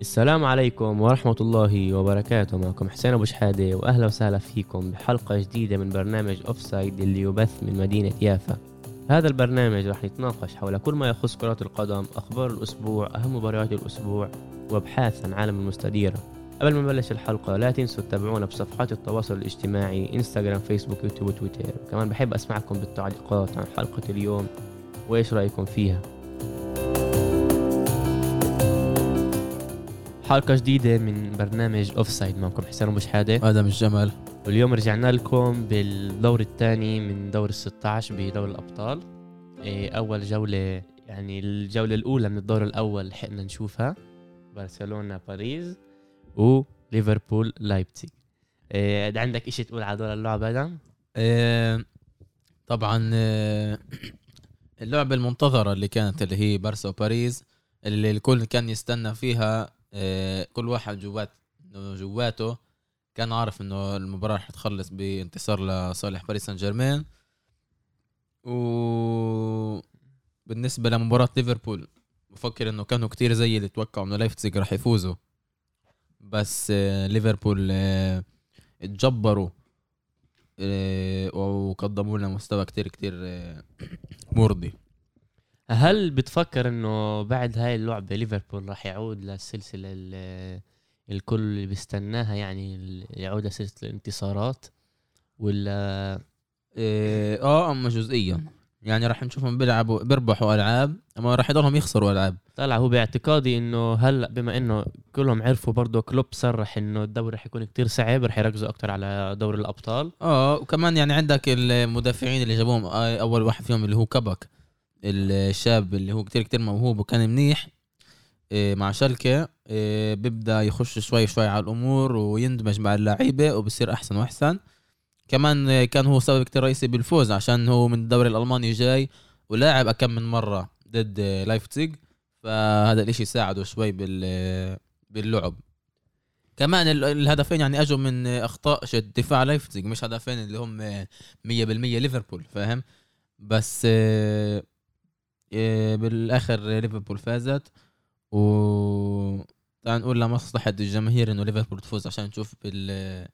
السلام عليكم ورحمة الله وبركاته. معكم حسين أبو شحادة وأهلا وسهلا فيكم بحلقة جديدة من برنامج Offside اللي يبث من مدينة يافا. هذا البرنامج راح نتناقش حول كل ما يخص كرة القدم أخبار الأسبوع أهم مباريات الأسبوع وأبحاث عن عالم المستديرة قبل ما نبلش الحلقة لا تنسوا تتابعونا بصفحات التواصل الاجتماعي إنستغرام فيسبوك يوتيوب وتويتر. كمان بحب أسمعكم بالتعليقات عن حلقة اليوم وإيش رأيكم فيها. حلقة جديدة من برنامج Offside معكم حسين أبو شحادة. آدم الجمل. واليوم رجعنا لكم بالدور الثاني من دور ال 16 بدور الأبطال. إيه، أول جولة يعني الجولة الأولى من الدور الأول لحقنا نشوفها. برشلونة باريس وليفربول لايبزيج إيه عندك إشي تقول على دور اللعب آدم؟ آه طبعا آه اللعبة المنتظرة اللي كانت اللي هي بارسا وباريس اللي الكل كان يستنى فيها كل واحد جوات جواته كان عارف إنه المباراة رح تخلص بانتصار لصالح باريس سان جيرمان و بالنسبة لمباراة ليفربول بفكر إنه كانوا كتير زي اللي توقعوا إنه لايفتسيج رح يفوزوا. بس آه ليفربول آه اتجبروا آه وقدموا لنا مستوى كتير كتير آه مرضي. هل بتفكر إنه بعد هاي اللعبة ليفربول راح يعود للسلسلة ال- الكل اللي بيستناها يعني يعود لسلسلة الانتصارات ولا؟ آه آه، أما جزئيا. يعني راح نشوفهم بيلعبوا بيربحوا ألعاب أما راح يضلهم يخسروا ألعاب. طلع هو باعتقادي إنه هلأ بما إنه كلهم عرفوا برضه كلوب صرح إنه الدوري رح يكون كتير صعب رح يركزوا أكتر على دوري الأبطال. آه وكمان يعني عندك المدافعين اللي جابوهم آه، أول واحد فيهم اللي هو كباك الشاب اللي هو كتير كتير موهوب وكان منيح آه، مع شلكة آه، بيبدأ يخش شوي شوي على الأمور ويندمج مع اللعيبة وبصير أحسن وأحسن. كمان كان هو سبب كتير رئيسي بالفوز عشان هو من الدوري الألماني جاي ولاعب أكم من مرة ضد لايفتزيج فهذا الإشي ساعده شوي بال باللعب. كمان ال- الهدفين يعني أجوا من أخطاء دفاع لايفتزيج مش هدفين اللي هم آه، 100% ليفربول فاهم؟ بس آه، بالآخر ليفربول فازت. و تعال نقول لمصلحة الجماهير إنه ليفربول تفوز عشان نشوف بال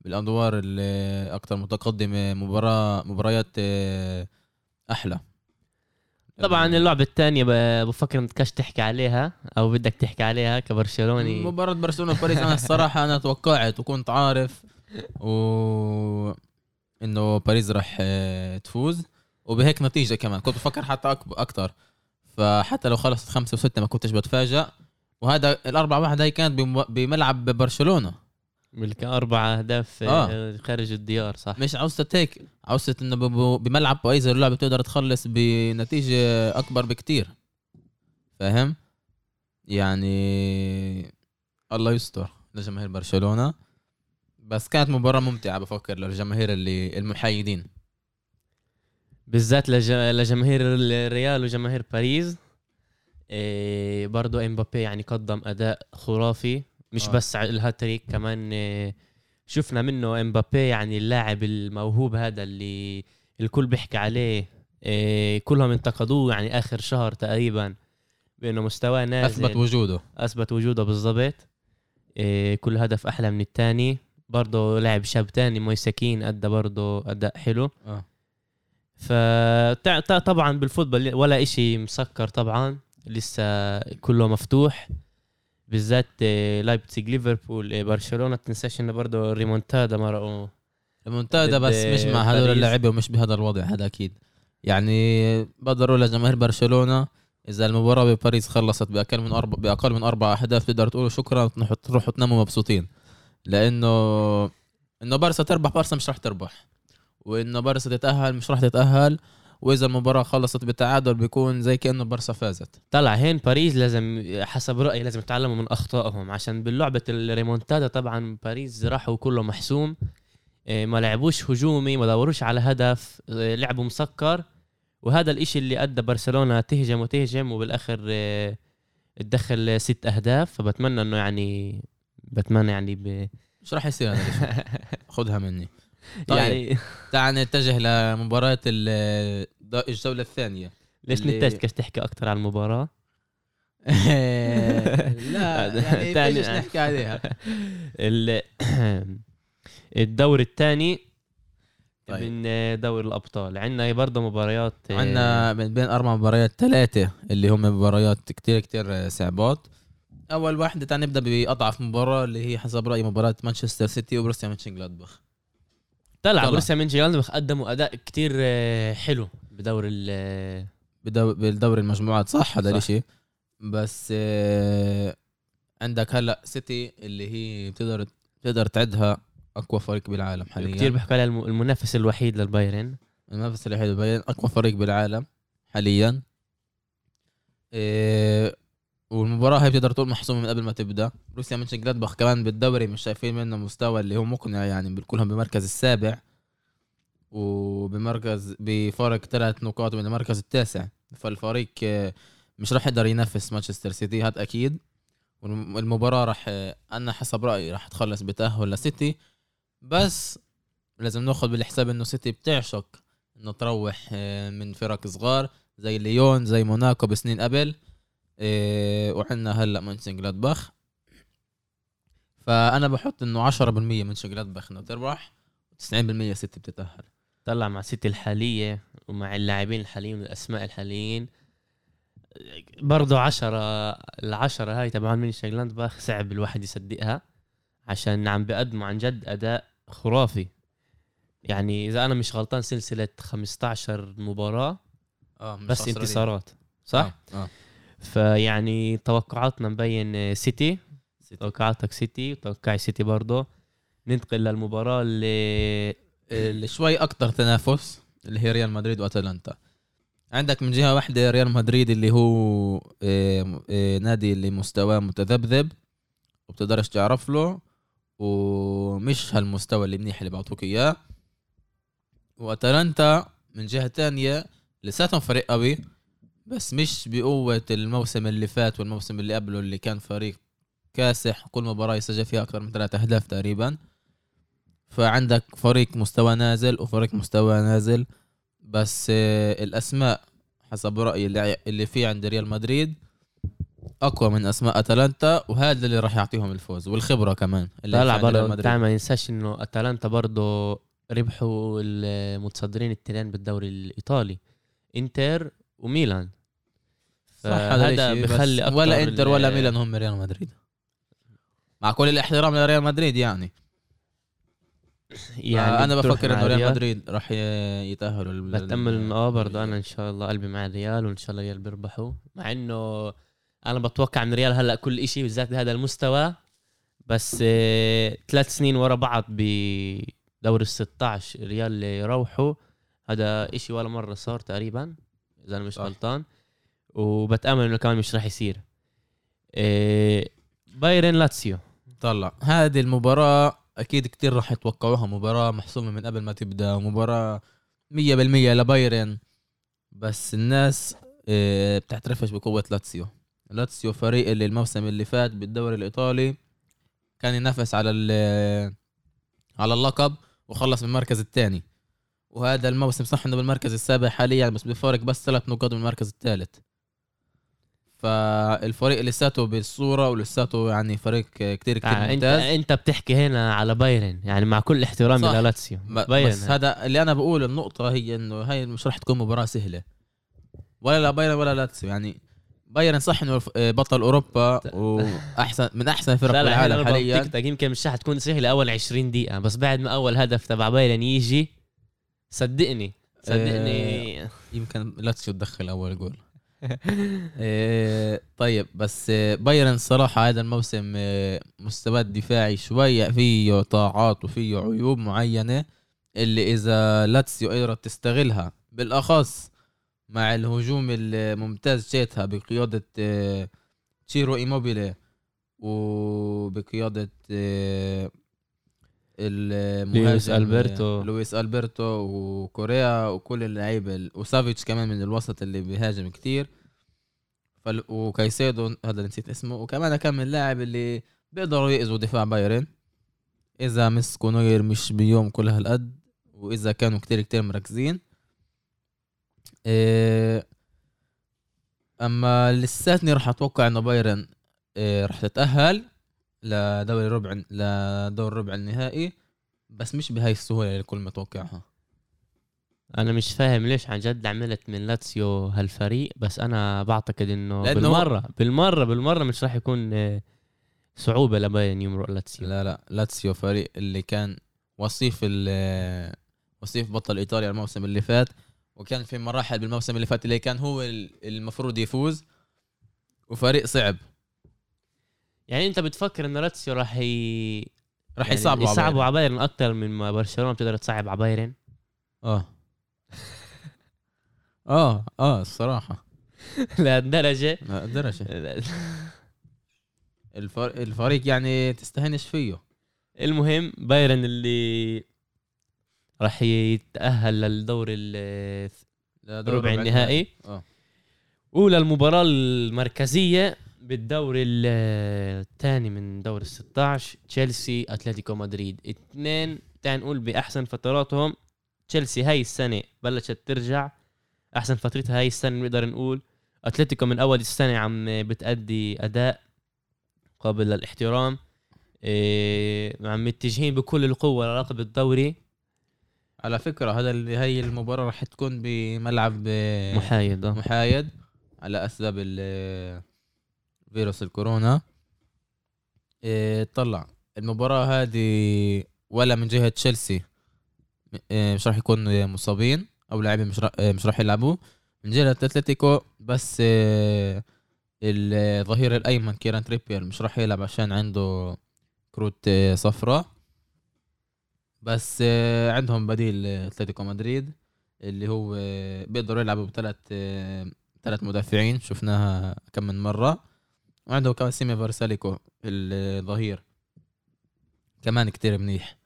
بالأدوار الاكثر متقدمة مباراة مباريات آه، أحلى. طبعا اللعبة الثانية بفكر انك تحكي عليها أو بدك تحكي عليها كبرشلوني. مباراة برشلونة وباريس أنا الصراحة أنا توقعت وكنت عارف و إنه باريس راح آه، تفوز. وبهيك نتيجة كمان. كنت بفكر حتى أكتر. فحتى لو خلصت خمسة وستة ما كنتش بتفاجأ. وهذا الأربعة واحد هاي كانت بم- بملعب برشلونة. ملك أربع أهداف آه. خارج الديار صح؟ مش عاوزة هيك عاوزة إنه بملعب بايز اللعبة بتقدر تخلص بنتيجة أكبر بكتير. فاهم؟ يعني الله يستر لجماهير برشلونة. بس كانت مباراة ممتعة بفكر للجماهير اللي المحايدين. بالذات لج... لجماهير الريال وجماهير باريس. إيه برضو إمبابي يعني قدم أداء خرافي مش آه. بس على الهاتريك كمان إيه شفنا منه إمبابي يعني اللاعب الموهوب هذا اللي الكل بيحكي عليه. إيه كلهم انتقدوه يعني آخر شهر تقريبا بأنه مستواه نازل. أثبت وجوده. أثبت وجوده بالضبط. إيه كل هدف أحلى من الثاني برضه لاعب شاب تاني مويساكين أدى برضه أداء حلو. آه. فطبعا بالفوتبول ولا إشي مسكر طبعا لسه كله مفتوح بالذات آه، لايبزيج ليفربول آه، برشلونة. تنساش إنه برضه ريمونتادا مرقوا. ضد بس مش مع هدول. اللاعبين ومش بهذا الوضع هذا أكيد. يعني بقدر أقول لجماهير برشلونة إذا المباراة بباريس خلصت بأقل من أربع بأقل من أربع اهداف تقدروا تقولوا شكرا تروحوا تروحوا تناموا مبسوطين. لأنه إنه بارسا تربح بارسا مش راح تربح. وانه بارسا تتأهل مش راح تتأهل. وإذا المباراة خلصت بالتعادل بيكون زي كأنه بارسا فازت. طلع هين باريس لازم حسب رأيي لازم يتعلموا من أخطائهم. عشان باللعبة الريمونتادا طبعا باريس راحوا كله محسوم. آه، ما لعبوش هجومي ما دوروش على هدف. آه، لعبوا مسكر. وهذا الإشي اللي أدى برشلونة تهجم وتهجم وبالآخر آه، تدخل ست أهداف. فبتمنى إنه يعني بتمنى يعني ب... مش راح يصير هذا خدها مني. طيب. يعني تعال نتجه لمباراة ال- الجولة الثانية. ليش اللي- نتاج كاش تحكي أكثر عن المباراة؟ لا يعني فيش نحكي عليها؟ ال- الدور الثاني طيب. من دوري الأبطال. عندنا برضه مباريات عندنا من بين أربع مباريات ثلاثة اللي هم مباريات كتير كتير صعبات. أول واحدة تعال نبدأ بأضعف مباراة اللي هي حسب رأيي مباراة مانشستر سيتي وبروسيا مانشنجلادباخ طلع. بروسيا مينشنجلادباخ قدموا أداء كتير آه، حلو بدور ال بدو- بالدوري المجموعات صح؟ هذا. الإشي. بس آه، عندك هلأ سيتي اللي هي بتقدر بتقدر تعدها أقوى فريق بالعالم حاليا. كتير بيحكوا عليها الم- المنافس الوحيد للبايرن. المنافس الوحيد بين أقوى فريق بالعالم حاليا. إيه والمباراة هي بتقدر تقول محسومة من قبل ما تبدأ. روسيا من جلادباخ كمان بالدوري مش شايفين منه مستوى اللي هو مقنع يعني كلهم بمركز السابع وبمركز بفارق ثلاث نقاط من المركز التاسع. فالفريق آه، مش راح يقدر ينافس مانشستر سيتي هاد أكيد. والمباراة راح آه، أنا حسب رأيي راح تخلص بتأهل لسيتي. بس لازم ناخذ بالحساب إنه سيتي بتعشق إنه تروح آه، من فرق صغار زي ليون زي موناكو بسنين قبل. إيه وعندنا هلأ مانشن جلادباخ فأنا بحط إنه 10% من جلادباخ إنه تربح و90% سيتي بتتأهل طلع مع سيتي الحالية ومع اللاعبين الحاليين والأسماء الحاليين برضه عشرة العشرة هاي تبعون مينشنجلادباخ صعب الواحد يصدقها عشان عم بيقدموا عن جد أداء خرافي يعني إذا أنا مش غلطان سلسلة 15 مباراة آه مش بس. انتصارات صح؟ آه, آه. فيعني توقعاتنا مبين آه، سيتي. توقعاتك سيتي توقعي سيتي برضه ننتقل للمباراة اللي اللي شوي أكتر تنافس اللي هي ريال مدريد وأتلانتا. عندك من جهة واحدة ريال مدريد اللي هو إيه إيه نادي اللي مستواه متذبذب وبتقدرش تعرف له ومش هالمستوى اللي منيح اللي بعطوك إياه. وأتلانتا من جهة تانية لساتهم فريق قوي بس. مش بقوة الموسم اللي فات والموسم اللي قبله اللي كان فريق كاسح كل مباراة يسجل فيها أكثر من ثلاثة أهداف تقريبا. فعندك فريق مستوى نازل وفريق مستوى نازل. بس آه، الأسماء حسب رأيي اللي اللي فيه عند ريال مدريد أقوى من أسماء أتلانتا وهذا اللي راح يعطيهم الفوز والخبرة كمان اللي طلع في ريال برضه ما ننساش إنه أتلانتا برضه ربحوا المتصدرين التنين بالدوري الإيطالي. إنتر وميلان. صح هذا فهذا بخلي ولا إنتر ولا ميلان هم ريال مدريد. مع كل الاحترام لريال مدريد يعني. يعني أنا بتروح بفكر إنه ريال ريال. مدريد راح يتاهلوا بتامل انه آه برضه أنا إن شاء الله قلبي مع الريال وإن شاء الله الريال بيربحوا. مع إنه أنا بتوقع من ريال هلأ كل إشي بالذات بهذا المستوى بس آه، ثلاث سنين ورا بعض بدوري ال 16 الريال يروحوا هذا إشي ولا مرة صار تقريبا. إذا أنا مش صح. غلطان. وبتأمل إنه كمان مش راح يصير. آه، بايرن لاتسيو. طلع. هذه المباراة أكيد كتير راح يتوقعوها. مباراة محسومة من قبل ما تبدأ. ومباراة مية بالمية لبايرن. بس الناس آه، بتعترفش بقوة لاتسيو. لاتسيو فريق اللي الموسم اللي فات بالدوري الإيطالي كان ينافس على ال- على اللقب وخلص بالمركز الثاني. وهذا الموسم صح إنه بالمركز السابع حاليا بس بفارق بس ثلاث نقاط من المركز الثالث. فالفريق لساته بالصورة ولساته يعني فريق كتير كتير آه، انت ممتاز. أنت بتحكي هنا على بايرن يعني مع كل احترامي. للاتسيو. بايرن بس هذا اللي أنا بقوله النقطة هي إنه هاي مش راح تكون مباراة سهلة. ولا لا بايرن ولا لاتسيو يعني بايرن صح إنه بطل أوروبا واحسن من أحسن فرق العالم حاليا. حاليا يمكن مش رح تكون سهلة أول 20 دقيقة بس بعد ما أول هدف تبع بايرن يجي صدقني صدقني. يمكن لاتسيو تدخل أول جول. إيه، طيب بس آه، بايرن صراحة هذا الموسم آه، مستواه الدفاعي شوية فيه طاعات وفيه عيوب معينة اللي إذا لاتسيو قدرت تستغلها. بالأخص مع الهجوم الممتاز شيتها بقيادة آه، تشيرو إيموبيلي وبقيادة آه، لويس ألبرتو. لويس ألبرتو وكوريا وكل اللعيبة ال- وسافيتش كمان من الوسط اللي بيهاجم كتير. فال... وكايسيدو هذا اللي نسيت اسمه. وكمان كم من لاعب اللي بيقدروا يأذوا دفاع بايرن. إذا مسكوا نوير مش بيومه كل هالقد وإذا كانوا كتير كتير مركزين. إيه... أما لساتني راح أتوقع إنه بايرن آه، راح تتأهل. لدوري ربع لدور ربع النهائي بس مش بهاي السهولة اللي الكل متوقعها. أنا مش فاهم ليش عن جد عملت من لاتسيو هالفريق بس أنا بعتقد إنه لأنه- بالمرة بالمرة بالمرة مش راح يكون آه، صعوبة لبايرن يمرق لاتسيو. لا لا. لاتسيو فريق اللي كان وصيف ال وصيف بطل إيطاليا الموسم اللي فات وكان في مراحل بالموسم اللي فات اللي كان هو ال- المفروض يفوز وفريق صعب. يعني انت بتفكر انه لاتسيو راح ي... راح يعني يصعبوا على يصعبوا بايرن. على بايرن أكثر من ما برشلونة بتقدر تصعب على بايرن؟ آه. آه آه الصراحة. لهالدرجة؟ لا، درجه الفر... الفريق يعني تستهنش فيه. المهم بايرن اللي راح يتأهل للدور ال- لدور ربع النهائي. آه. أولى المباراة المركزية. بالدور الثاني من دور ال 16 تشيلسي أتلتيكو مدريد. اثنين تعال نقول بأحسن فتراتهم. تشيلسي هاي السنة بلشت ترجع. أحسن فترتها هاي السنة نقدر نقول. أتلتيكو من أول السنة عم بتأدي أداء قابل للاحترام إيه عم متجهين بكل القوة للقب الدوري. على فكرة هذا اللي هي المباراة راح تكون بملعب محايد آه. محايد على أسباب فيروس الكورونا. إيه، طلع. المباراة هذه ولا من جهة تشيلسي. إيه، مش راح يكون مصابين أو لاعبين مش راح مش راح يلعبوا. من جهة أتلتيكو بس إيه، الظهير الأيمن كيران تريبير مش راح يلعب عشان عنده كروت صفراء. بس عندهم بديل أتلتيكو مدريد اللي هو بيقدروا يلعبوا بثلاث ثلاث مدافعين. شفناها كم من مرة. وعنده كمان سيمي فارساليكو الظهير. كمان كتير منيح.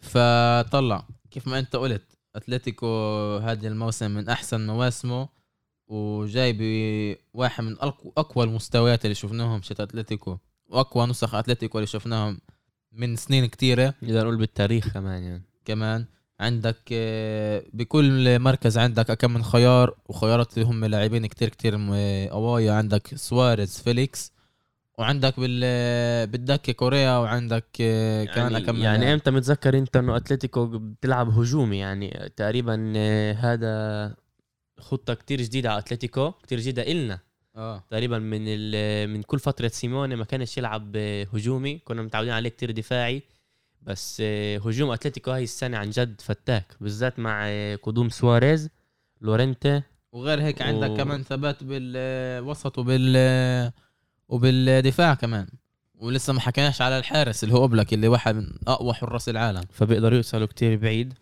فطلع كيف ما انت قلت أتلتيكو هذا الموسم من أحسن مواسمه وجاي بواحد من أقوى المستويات اللي شفناهم شت أتلتيكو وأقوى نسخ أتلتيكو اللي شفناهم من سنين كتيرة. نقدر نقول بالتاريخ كمان يعني. كمان. عندك آه، بكل مركز عندك كم من خيار وخيارات اللي هم لاعبين كتير كتير قوية. عندك سواريز فيليكس وعندك بال بالدكه كوريا وعندك آه، كمان يعني, كم من يعني. إمتى متذكر انت انه أتلتيكو بتلعب هجومي يعني تقريبا آه، هذا خطة كتير جديدة على أتلتيكو كتير جديدة إلنا. آه. تقريبا من من كل فترة سيموني ما كانش يلعب آه، هجومي. كنا متعودين عليه كتير دفاعي. بس آه، هجوم أتلتيكو هاي السنة عن جد فتاك بالذات مع آه، قدوم سواريز لورنتي وغير هيك عندك و- كمان ثبات بالوسط وبال وبالدفاع كمان. ولسه ما حكيناش على الحارس اللي هو اوبلاك اللي واحد من أقوى حراس العالم. فبيقدروا يوصلوا كتير بعيد.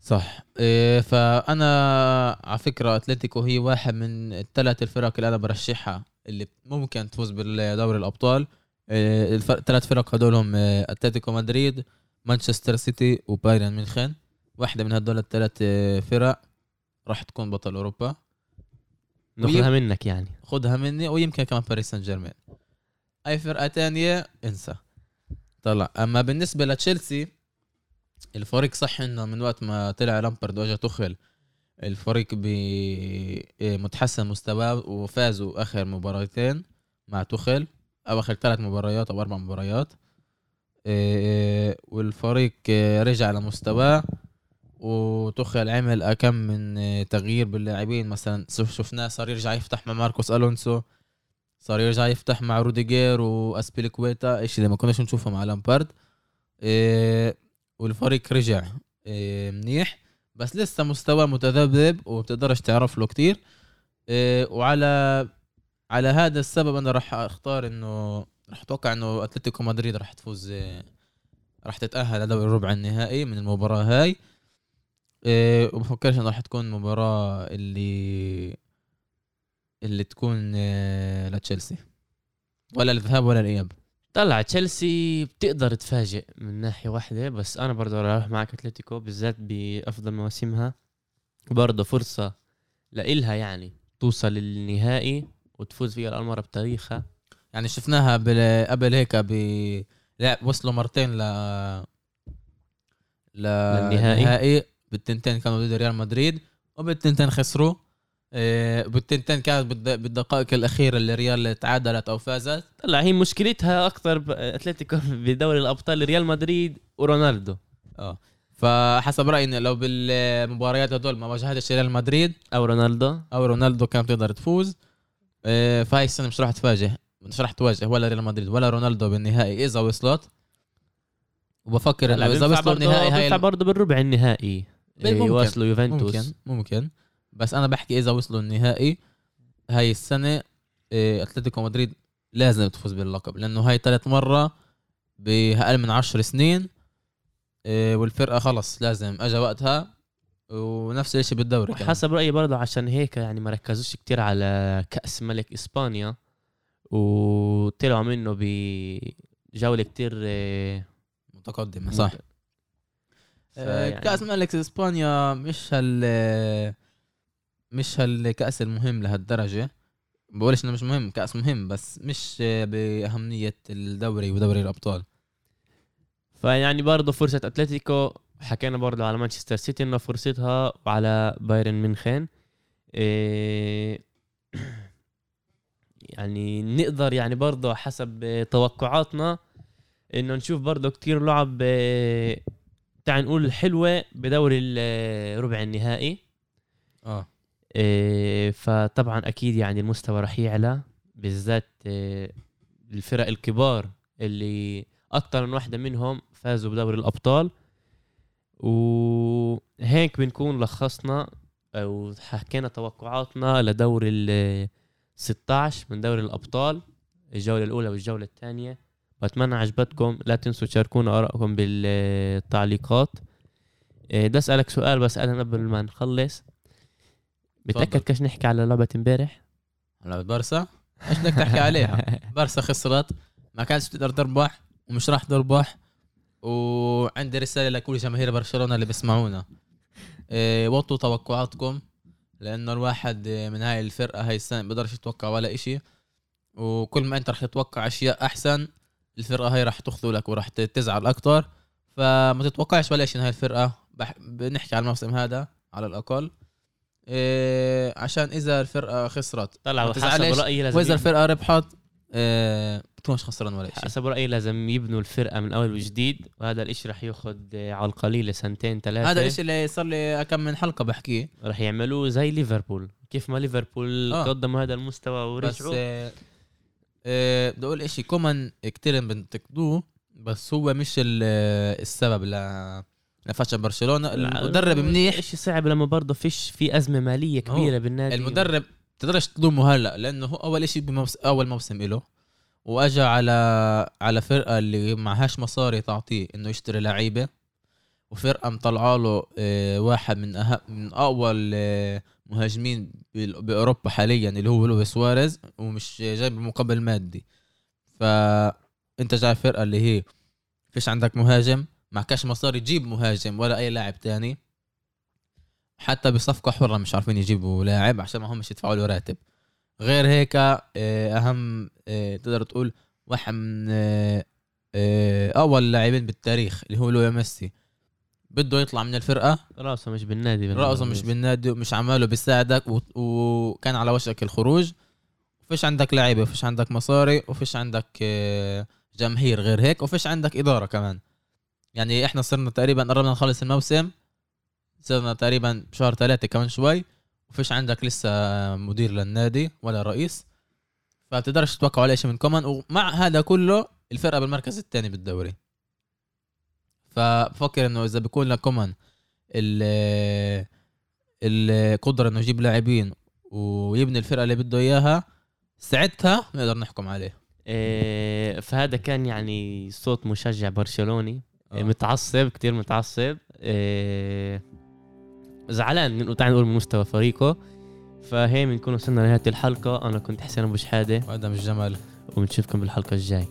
صح. إيه فأنا على فكرة أتلتيكو هي واحد من الثلاث الفرق اللي أنا برشحها اللي ممكن تفوز بالدوري الأبطال. إيه الثلاث فرق هدولهم أتلتيكو مدريد مانشستر سيتي وبايرن ميونخ واحدة من هدول الثلاث إيه، فرق راح تكون بطل أوروبا. ناخذها منك يعني. خدها مني ويمكن كمان باريس سان جيرمان أي فرقة تانية؟ انسى. طلع. أما بالنسبة لتشيلسي الفريق صح إنه من وقت ما طلع لامبرد وإجا تخل الفريق بمتحسن مستواه وفازوا آخر مباراتين مع تخل. أو آخر ثلاث مباريات أو أربع مباريات. والفريق إيه، رجع لمستواه وتوخيل عمل أكم من آه، تغيير باللاعبين. مثلا شف- شفناه صار يرجع يفتح مع ماركوس ألونسو صار يرجع يفتح مع روديجير وأسبيليكويتا إشي اللي ما كناش نشوفه مع لامبارد. والفريق رجع منيح. بس لسه مستواه متذبذب وبتقدرش تعرف له كتير. وعلى على هذا السبب أنا راح أختار إنه راح أتوقع إنه أتلتيكو مدريد راح تفوز إيه، راح تتأهل لدوري الربع النهائي من المباراة هاي. إيه وبفكرش إنه راح تكون مباراة اللي اللي تكون إيه لتشيلسي ولا الذهاب ولا الإياب. طلع تشيلسي بتقدر تفاجئ من ناحية واحدة بس أنا برضه راح معك أتلتيكو بالذات بأفضل مواسمها. برضه فرصة لإلها يعني توصل للنهائي وتفوز فيها الأول مرة بتاريخها. يعني شفناها قبل هيك ب لعب وصلوا مرتين ل للنهائي. للنهائي. بالتنتين كانوا ضد ريال مدريد وبالتنتين خسروا. آه، بالتنتين كانت بالد- بالدقائق الأخيرة اللي ريال تعادلت أو فازت. طلع هي مشكلتها أكثر أتلتيكو بدوري الأبطال ريال مدريد ورونالدو. آه. فحسب رأيي إن لو بالمباريات هدول ما واجهتش ريال مدريد أو رونالدو. أو رونالدو كانت تقدر تفوز. آه، فهاي السنة مش راح تواجه مش راح تواجه ولا ريال مدريد ولا رونالدو بالنهائي إذا وصلت. وبفكر إنه إذا وصلوا النهائي هاي بينفع برضه بالربع النهائي. ممكن. يواصلوا يوفنتوس. ممكن ممكن. بس أنا بحكي إذا وصلوا النهائي هاي السنة آه، أتلتيكو مدريد لازم تفوز باللقب لأنه هاي ثالث مرة بأقل من عشر سنين آه، والفرقة خلص لازم اجى وقتها ونفس الشيء بالدوري. وحسب رأيي برضه عشان هيك يعني ما ركزوش كتير على كأس ملك إسبانيا. وطلعوا منه بجوله كتير آه، متقدمة صح. فيعني- كأس ملك إسبانيا مش هال مش هالكأس المهم لهالدرجة. بقولش إنه مش مهم كأس مهم بس مش آه، بأهمية الدوري ودوري الأبطال. فيعني برضه فرصة أتلتيكو حكينا برضه على مانشستر سيتي إنه فرصتها وعلى بايرن ميونخين. إيه يعني نقدر يعني برضه حسب توقعاتنا إنه نشوف برضه كتير لعب إيه، تعال نقول حلوة بدوري الربع النهائي. آه. إيه، فطبعا أكيد يعني المستوى رح يعلى بالذات الفرق الكبار اللي أكثر من واحدة منهم فازوا بدوري الأبطال. وهيك بنكون لخصنا أو حكينا توقعاتنا لدور ال 16 من دوري الأبطال الجولة الأولى والجولة الثانية. بتمنى عجبتكم لا تنسوا تشاركونا آرائكم بالتعليقات. إيه، بدي أسألك سؤال بس أنا قبل ما نخلص. تفضل. كاش نحكي على لعبة امبارح؟ لعبة بارسا؟ إيش بدك تحكي عليها؟ بارسا خسرت ما كانتش تقدر تربح ومش راح تربح. وعندي رسالة لكل جماهير برشلونة اللي بيسمعونا. إيه وطوا توقعاتكم. لأنه الواحد إيه، من هاي الفرقة هاي السنة بيقدرش يتوقع ولا إشي. وكل ما أنت رح تتوقع أشياء أحسن الفرقة هاي رح تخذلك ورح تزعل أكتر. فما تتوقعش ولا شيء من هاي الفرقة. بح... بنحكي على الموسم هذا على الأقل. إيه عشان إذا الفرقة خسرت طلع ما حسب تزعلش. رايي لازم وإذا الفرقة ربحت آه، بتكونش خسران ولا شيء. حسب رأيي لازم يبنوا الفرقة من أول وجديد وهذا الإشي رح ياخذ على القليل سنتين ثلاثة. هذا الشيء اللي صار لي كم من حلقة بحكيه. رح يعملوه زي ليفربول. كيف ما ليفربول آه. قدموا هذا المستوى بس ورجعوا آه، آه، بدي أقول شيء كومان كتير بنتقدوه بس هو مش ال- السبب ل لفشل برشلونة. المدرب منيح. إشي صعب لما برضه فيش في أزمة مالية كبيرة بالنادي. المدرب تقدرش تلومه هلأ لأنه هو أول شيء بموس... أول موسم له واجى على على فرقة اللي معهاش مصاري تعطيه إنه يشتري لعيبة. وفرقة مطلعة له آه، واحد من أهم من أول آه، مهاجمين بال- بأوروبا حاليا اللي هو لويس سواريز ومش جايب مقابل مادي. فانت جاي فرقة اللي هي فيش عندك مهاجم معكش مصاري تجيب مهاجم ولا أي لاعب تاني. حتى بصفقة حرة مش عارفين يجيبوا لاعب عشان ما همش يدفعوا له راتب. غير هيك آه، أهم آه، تقدر تقول واحد من آه، أول لاعبين بالتاريخ اللي هو لويا ميسي. بده يطلع من الفرقة. رأسه مش بالنادي رأسه مش بالنادي ومش عماله بيساعدك وكان على وشك الخروج. وفيش عندك لعيبة وفيش عندك مصاري وفيش عندك جماهير غير هيك وفيش عندك إدارة كمان. يعني إحنا صرنا تقريبا قربنا نخلص الموسم صرنا تقريبا بشهر ثلاثة كمان شوي. وفيش عندك لسه مدير للنادي ولا رئيس فبتقدرش تتوقع ولا شيء من كومان. ومع هذا كله الفرقة بالمركز الثاني بالدوري. فبفكر إنه إذا بيكون لكومان ال- القدره إنه يجيب لاعبين ويبني الفرقة اللي بده إياها ساعتها نقدر نحكم عليه. إيه فهذا كان يعني صوت مشجع برشلوني. إيه متعصب كتير متعصب. إيه زعلان من تعال نقول من مستوى فريقه. فهي بنكون وصلنا لنهاية الحلقة أنا كنت حسين أبو شحادة. مش جمال وبنشوفكم بالحلقة الجاي